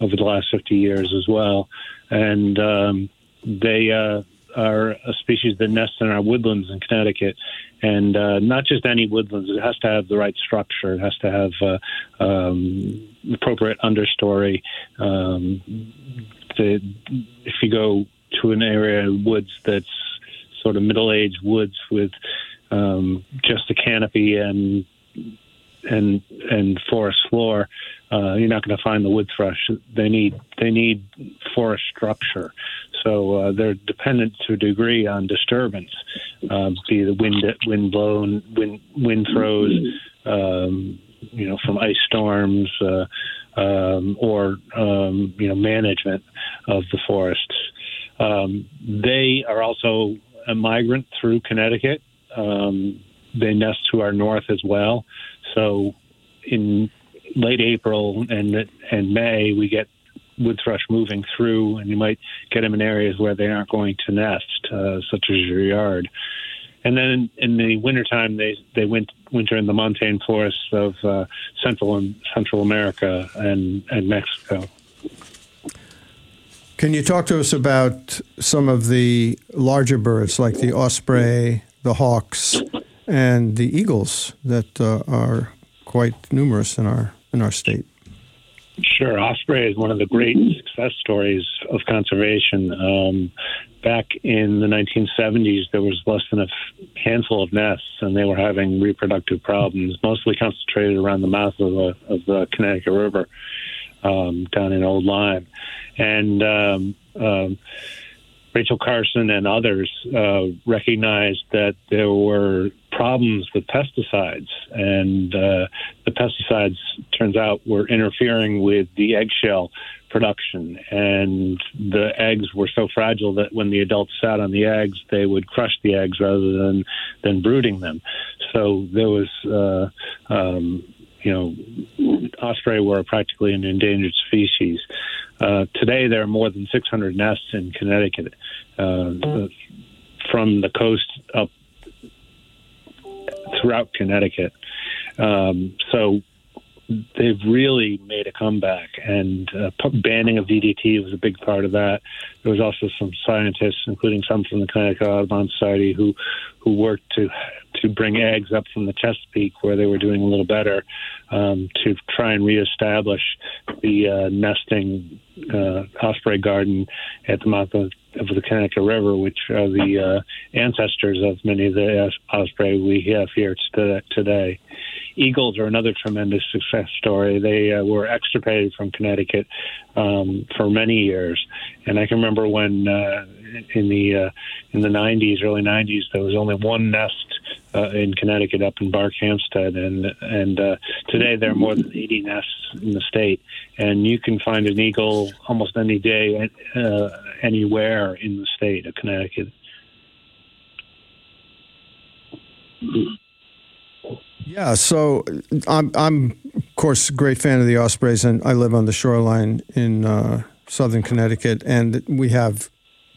over the last 50 years as well. And um, they uh, are a species that nests in our woodlands in Connecticut. And uh, not just any woodlands, it has to have the right structure, it has to have uh, um, appropriate understory. Um, if you go to an area of woods that's sort of middle-aged woods with um, just a canopy and and and forest floor, uh, you're not going to find the wood thrush. They need they need forest structure, so uh, they're dependent to a degree on disturbance, uh, be the wind wind blown, wind wind throws, um, you know, from ice storms uh, um, or um, you know management of the forests. Um, they are also a migrant through Connecticut. Um, they nest to our north as well. So in late April and and May, we get wood thrush moving through, and you might get them in areas where they aren't going to nest, uh, such as your yard. And then in the wintertime, they they winter in the montane forests of uh, Central and Central America and and Mexico. Can you talk to us about some of the larger birds, like the osprey, the hawks, and the eagles that uh, are quite numerous in our in our state? Sure, osprey is one of the great success stories of conservation. Um, back in the 1970s, there was less than a handful of nests, and they were having reproductive problems, mostly concentrated around the mouth of the, of the Connecticut River um, down in Old Lyme. And um, um, Rachel Carson and others uh, recognized that there were problems with pesticides, and uh, the pesticides turns out were interfering with the eggshell production, and the eggs were so fragile that when the adults sat on the eggs, they would crush the eggs rather than than brooding them. So there was. Uh, um, you know, osprey were practically an endangered species. Uh, today, there are more than 600 nests in Connecticut, uh, from the coast up throughout Connecticut. Um, so they've really made a comeback, and uh, banning of DDT was a big part of that. There was also some scientists, including some from the Connecticut Audubon Society, who who worked to to bring eggs up from the Chesapeake, where they were doing a little better, um, to try and reestablish the uh, nesting uh, osprey garden at the mouth of, of the Connecticut River, which are the uh, ancestors of many of the os- osprey we have here today. Eagles are another tremendous success story. They uh, were extirpated from Connecticut um, for many years, and I can remember when uh, in the uh, in the 90s, early 90s, there was only one nest uh, in Connecticut up in Barkhamsted, and and uh, today there are more than 80 nests in the state, and you can find an eagle almost any day, uh, anywhere in the state of Connecticut. Yeah, so I'm, I'm of course a great fan of the ospreys, and I live on the shoreline in uh, southern Connecticut, and we have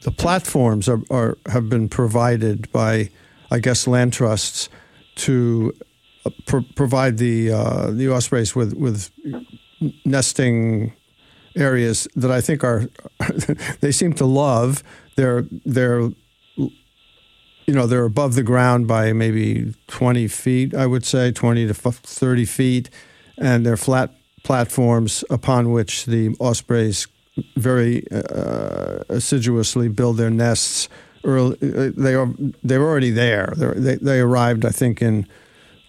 the platforms are, are have been provided by, I guess, land trusts to uh, pro- provide the uh, the ospreys with with nesting areas that I think are they seem to love. They're they're you know they're above the ground by maybe 20 feet i would say 20 to 30 feet. And they're flat platforms upon which the ospreys very uh, assiduously build their nests. Early they are they're already there. They're, they they arrived i think in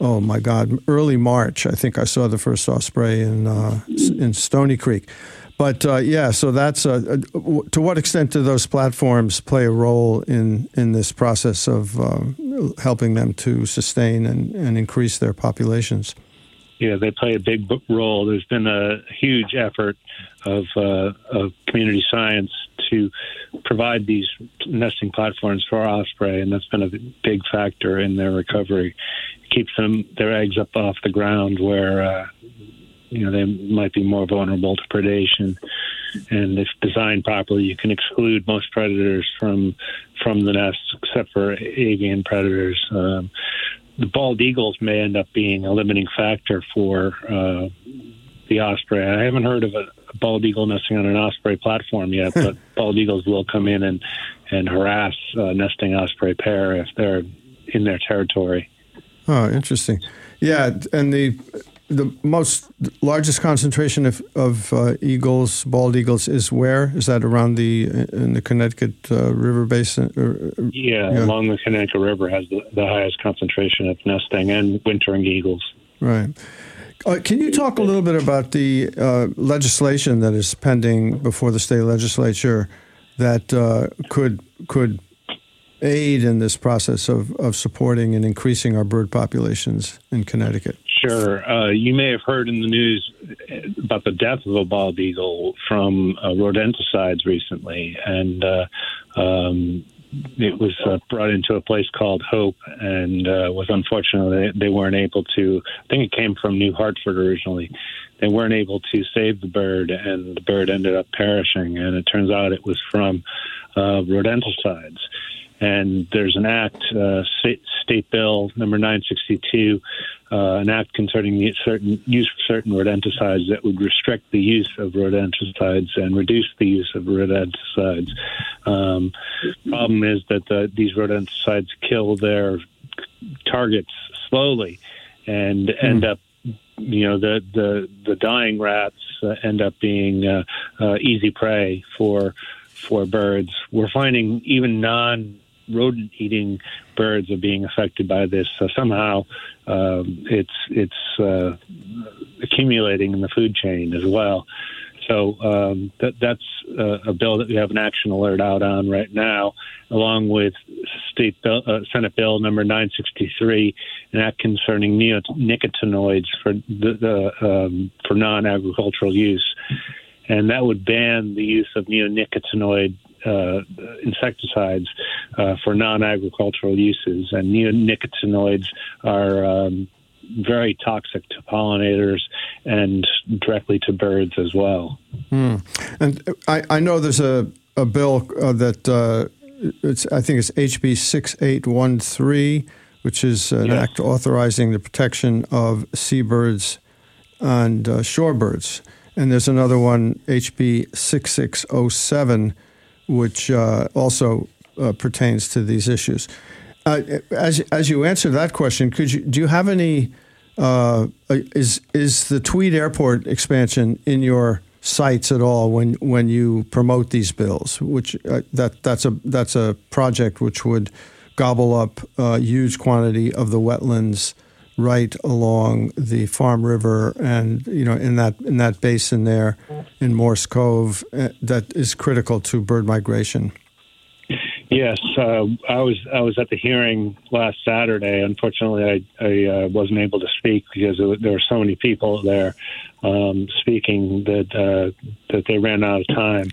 oh my god early march i think i saw the first osprey in uh, in stony creek but uh, yeah, so that's uh, to what extent do those platforms play a role in in this process of uh, helping them to sustain and, and increase their populations? Yeah, they play a big role. There's been a huge effort of, uh, of community science to provide these nesting platforms for osprey, and that's been a big factor in their recovery. It keeps them their eggs up off the ground where uh, you know they might be more vulnerable to predation and if designed properly you can exclude most predators from from the nest except for avian predators um, the bald eagles may end up being a limiting factor for uh, the osprey i haven't heard of a, a bald eagle nesting on an osprey platform yet but bald eagles will come in and and harass uh, nesting osprey pair if they're in their territory oh interesting yeah and the the most largest concentration of, of uh, eagles, bald eagles, is where? Is that around the in the Connecticut uh, River basin? Or, yeah, yeah, along the Connecticut River has the, the highest concentration of nesting and wintering eagles. Right. Uh, can you talk a little bit about the uh, legislation that is pending before the state legislature that uh, could could aid in this process of, of supporting and increasing our bird populations in Connecticut? Sure. Uh, you may have heard in the news about the death of a bald eagle from uh, rodenticides recently, and uh, um, it was uh, brought into a place called Hope, and uh, was unfortunately they, weren't able to. I think it came from New Hartford originally. They weren't able to save the bird, and the bird ended up perishing. And it turns out it was from uh, rodenticides and there's an act, uh, state, bill number 962, uh, an act concerning the certain use of certain rodenticides that would restrict the use of rodenticides and reduce the use of rodenticides. Um, problem is that the, these rodenticides kill their targets slowly and end up you know the the the dying rats uh, end up being uh, uh, easy prey for for birds. We're finding even non rodent eating birds are being affected by this. So somehow um, it's it's uh, accumulating in the food chain as well. So um, that, that's uh, a bill that we have an action alert out on right now, along with state bill, uh, Senate Bill number 963, an act concerning neonicotinoids for the, the um, for non-agricultural use, and that would ban the use of neonicotinoid uh, insecticides uh, for non-agricultural uses, and neonicotinoids are um, very toxic to pollinators and directly to birds as well. Hmm. And I, I know there's a, a bill uh, that uh, it's I think it's HB 6813, which is an Yes. act authorizing the protection of seabirds and uh, shorebirds. And there's another one, HB 6607, which uh, also uh, pertains to these issues. Uh, as as you answer that question, could you do you have any? Uh, is is the Tweed Airport expansion in your sights at all when when you promote these bills? Which uh, that that's a that's a project which would gobble up a huge quantity of the wetlands right along the Farm River and you know in that in that basin there in Morris Cove uh, that is critical to bird migration. Yes, uh, I was I was at the hearing last Saturday. Unfortunately, I, I uh, wasn't able to speak because there were- there were so many people there um, speaking that uh, that they ran out of time.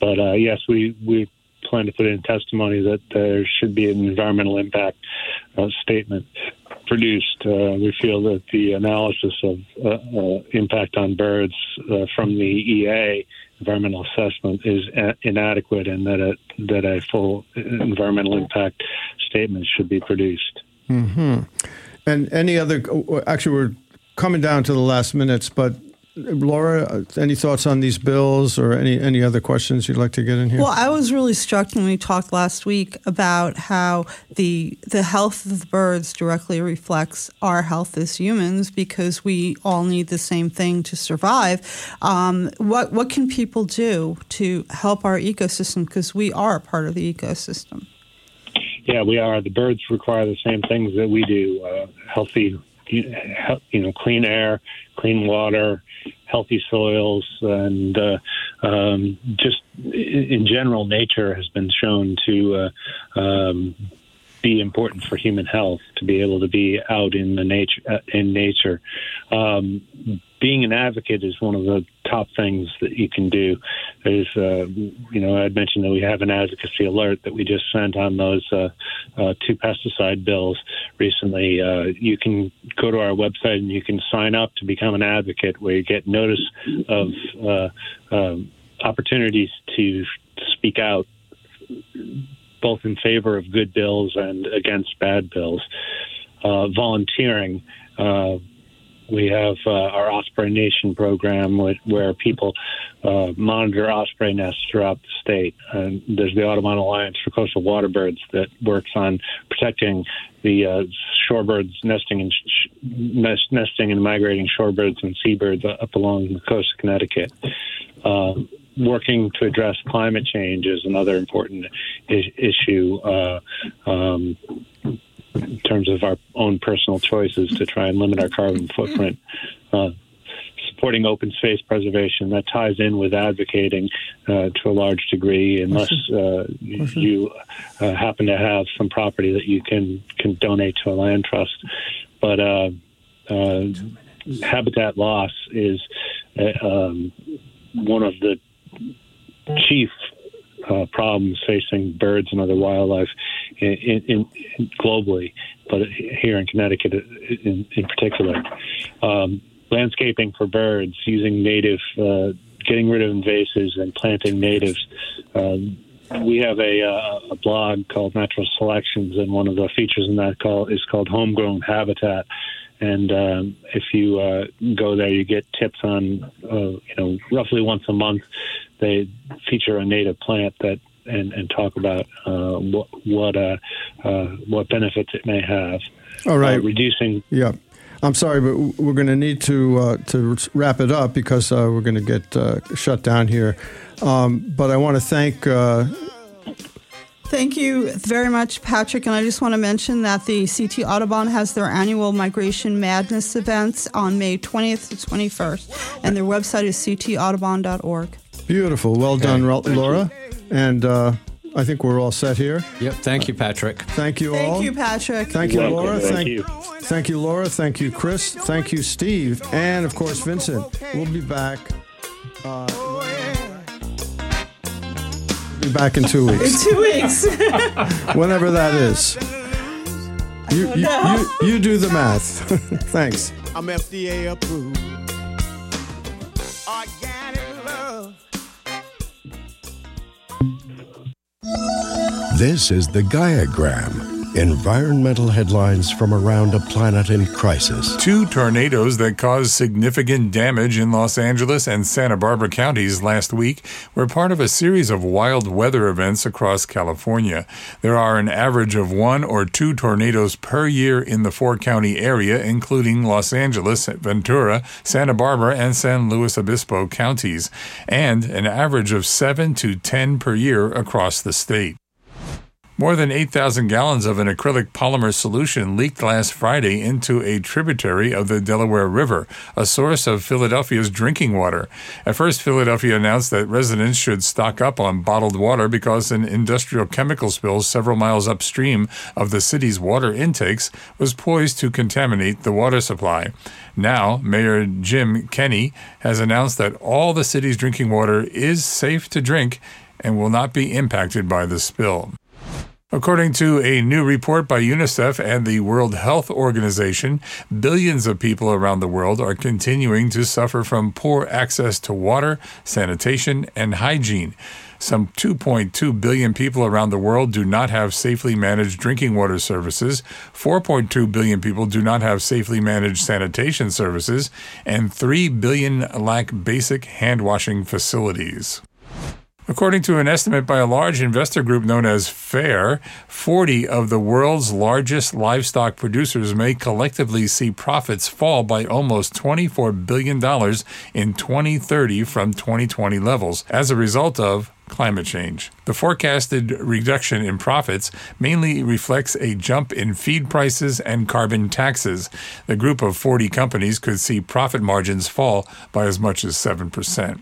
But uh, yes, we we plan to put in testimony that there should be an environmental impact uh, statement produced. Uh, we feel that the analysis of uh, uh, impact on birds uh, from the EA environmental assessment is a- inadequate, and that a that a full environmental impact statement should be produced. hmm And any other? Actually, we're coming down to the last minutes, but Laura, uh, any thoughts on these bills or any any other questions you'd like to get in here? Well, I was really struck when we talked last week about how the the health of the birds directly reflects our health as humans because we all need the same thing to survive. Um, what what can people do to help our ecosystem because we are a part of the ecosystem? Yeah, we are. The birds require the same things that we do: uh, healthy, you know, clean air, clean water, healthy soils, and uh, um, just in general, nature has been shown to uh, um, be important for human health. To be able to be out in the nature, uh, in nature. Um, being an advocate is one of the top things that you can do. There's, uh, you know, I'd mentioned that we have an advocacy alert that we just sent on those uh, uh, two pesticide bills recently. Uh, you can go to our website and you can sign up to become an advocate, where you get notice of uh, um, opportunities to speak out both in favor of good bills and against bad bills. Uh, volunteering. Uh, we have uh, our Osprey Nation program where, where people uh, monitor osprey nests throughout the state. And there's the Audubon Alliance for Coastal Waterbirds that works on protecting the uh, shorebirds nesting and sh- nest, nesting and migrating shorebirds and seabirds up along the coast of Connecticut. Uh, working to address climate change is another important I- issue. Uh, um, in terms of our own personal choices to try and limit our carbon footprint. Uh, supporting open space preservation that ties in with advocating uh, to a large degree, unless uh, you uh, happen to have some property that you can can donate to a land trust. But uh, uh, habitat loss is uh, um, one of the chief uh, problems facing birds and other wildlife in, in, in globally, but here in Connecticut in, in particular. Um, landscaping for birds using native, uh, getting rid of invasives and planting natives. Um, we have a, uh, a blog called Natural Selections, and one of the features in that call is called Homegrown Habitat. And um, if you uh, go there, you get tips on, uh, you know, roughly once a month. They feature a native plant that and, and talk about uh, what what uh, uh, what benefits it may have. All right. Uh, reducing Yeah. I'm sorry, but we're going to need to uh, to wrap it up because uh, we're going to get uh, shut down here. Um, but I want to thank. Thank you very much, Patrick. And I just want to mention that the CT Audubon has their annual Migration Madness events on May 20th to 21st, and their website is ctaudubon.org. beautiful, well done, Ro- Laura, and uh, I think we're all set here. Yep. Thank you, Patrick. Thank you all. Thank you, Patrick. Thank you, Laura. Thank Thank, you. Thank you, Laura. Thank you, Chris. Thank you, Steve. And of course, Vincent. We'll be back. Uh, be back in two weeks. In two weeks. whenever that is. You, you, you, you do the math. Thanks. I'm FDA approved. Organic love. This is the Gaiagram. Environmental headlines from around a planet in crisis. Two tornadoes that caused significant damage in Los Angeles and Santa Barbara counties last week were part of a series of wild weather events across California. There are an average of one or two tornadoes per year in the four county area, including Los Angeles, Ventura, Santa Barbara, and San Luis Obispo counties, and an average of seven to ten per year across the state. More than 8,000 gallons of an acrylic polymer solution leaked last Friday into a tributary of the Delaware River, a source of Philadelphia's drinking water. At first, Philadelphia announced that residents should stock up on bottled water because an industrial chemical spill several miles upstream of the city's water intakes was poised to contaminate the water supply. Now, Mayor Jim Kenney has announced that all the city's drinking water is safe to drink and will not be impacted by the spill. According to a new report by UNICEF and the World Health Organization, billions of people around the world are continuing to suffer from poor access to water, sanitation, and hygiene. Some 2.2 billion people around the world do not have safely managed drinking water services, 4.2 billion people do not have safely managed sanitation services, and 3 billion lack basic hand washing facilities. According to an estimate by a large investor group known as FAIRR, 40 of the world's largest livestock producers may collectively see profits fall by almost $24 billion in 2030 from 2020 levels as a result of climate change. The forecasted reduction in profits mainly reflects a jump in feed prices and carbon taxes. The group of 40 companies could see profit margins fall by as much as 7%.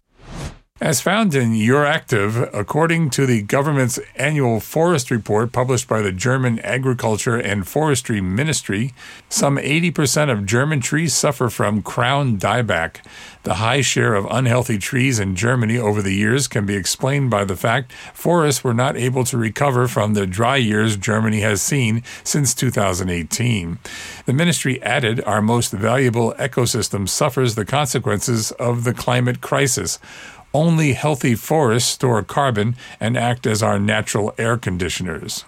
As found in Euractiv, according to the government's annual forest report published by the German Agriculture and Forestry Ministry, some 80% of German trees suffer from crown dieback. The high share of unhealthy trees in Germany over the years can be explained by the fact forests were not able to recover from the dry years Germany has seen since 2018. The ministry added our most valuable ecosystem suffers the consequences of the climate crisis. Only healthy forests store carbon and act as our natural air conditioners.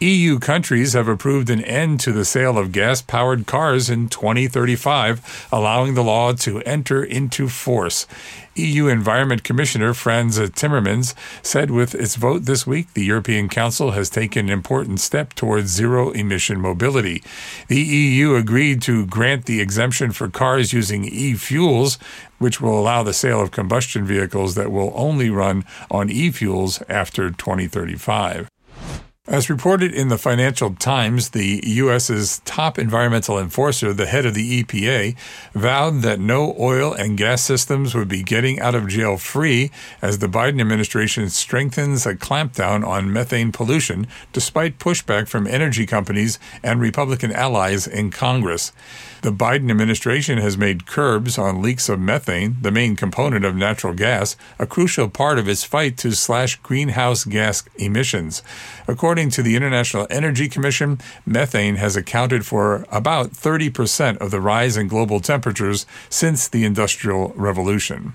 EU countries have approved an end to the sale of gas powered cars in 2035, allowing the law to enter into force. EU Environment Commissioner Frans Timmermans said with its vote this week, the European Council has taken an important step towards zero emission mobility. The EU agreed to grant the exemption for cars using e fuels, which will allow the sale of combustion vehicles that will only run on e fuels after 2035. As reported in the Financial Times, the U.S.'s top environmental enforcer, the head of the EPA, vowed that no oil and gas systems would be getting out of jail free as the Biden administration strengthens a clampdown on methane pollution, despite pushback from energy companies and Republican allies in Congress. The Biden administration has made curbs on leaks of methane, the main component of natural gas, a crucial part of its fight to slash greenhouse gas emissions. According to the International Energy Commission, methane has accounted for about 30% of the rise in global temperatures since the Industrial Revolution.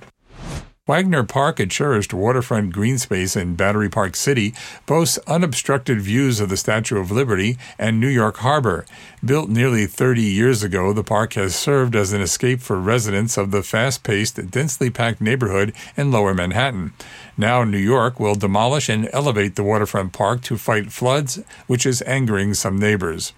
Wagner Park, a cherished waterfront green space in Battery Park City, boasts unobstructed views of the Statue of Liberty and New York Harbor. Built nearly 30 years ago, the park has served as an escape for residents of the fast paced, densely packed neighborhood in lower Manhattan. Now, New York will demolish and elevate the waterfront park to fight floods, which is angering some neighbors.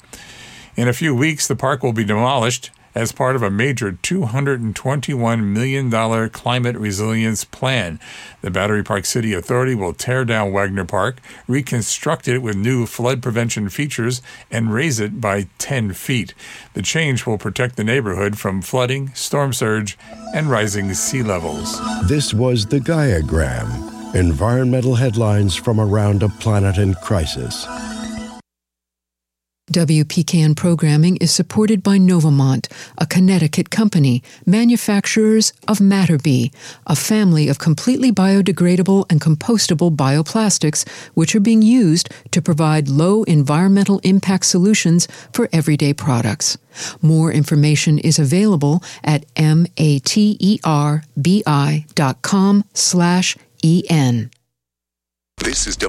In a few weeks, the park will be demolished as part of a major $221 million climate resilience plan. The Battery Park City Authority will tear down Wagner Park, reconstruct it with new flood prevention features, and raise it by 10 feet. The change will protect the neighborhood from flooding, storm surge, and rising sea levels. This was the Gaiagram environmental headlines from around a planet in crisis. WPKN programming is supported by Novamont, a Connecticut company, manufacturers of Mater-Bi, a family of completely biodegradable and compostable bioplastics which are being used to provide low environmental impact solutions for everyday products. More information is available at materbi.com slash en. This is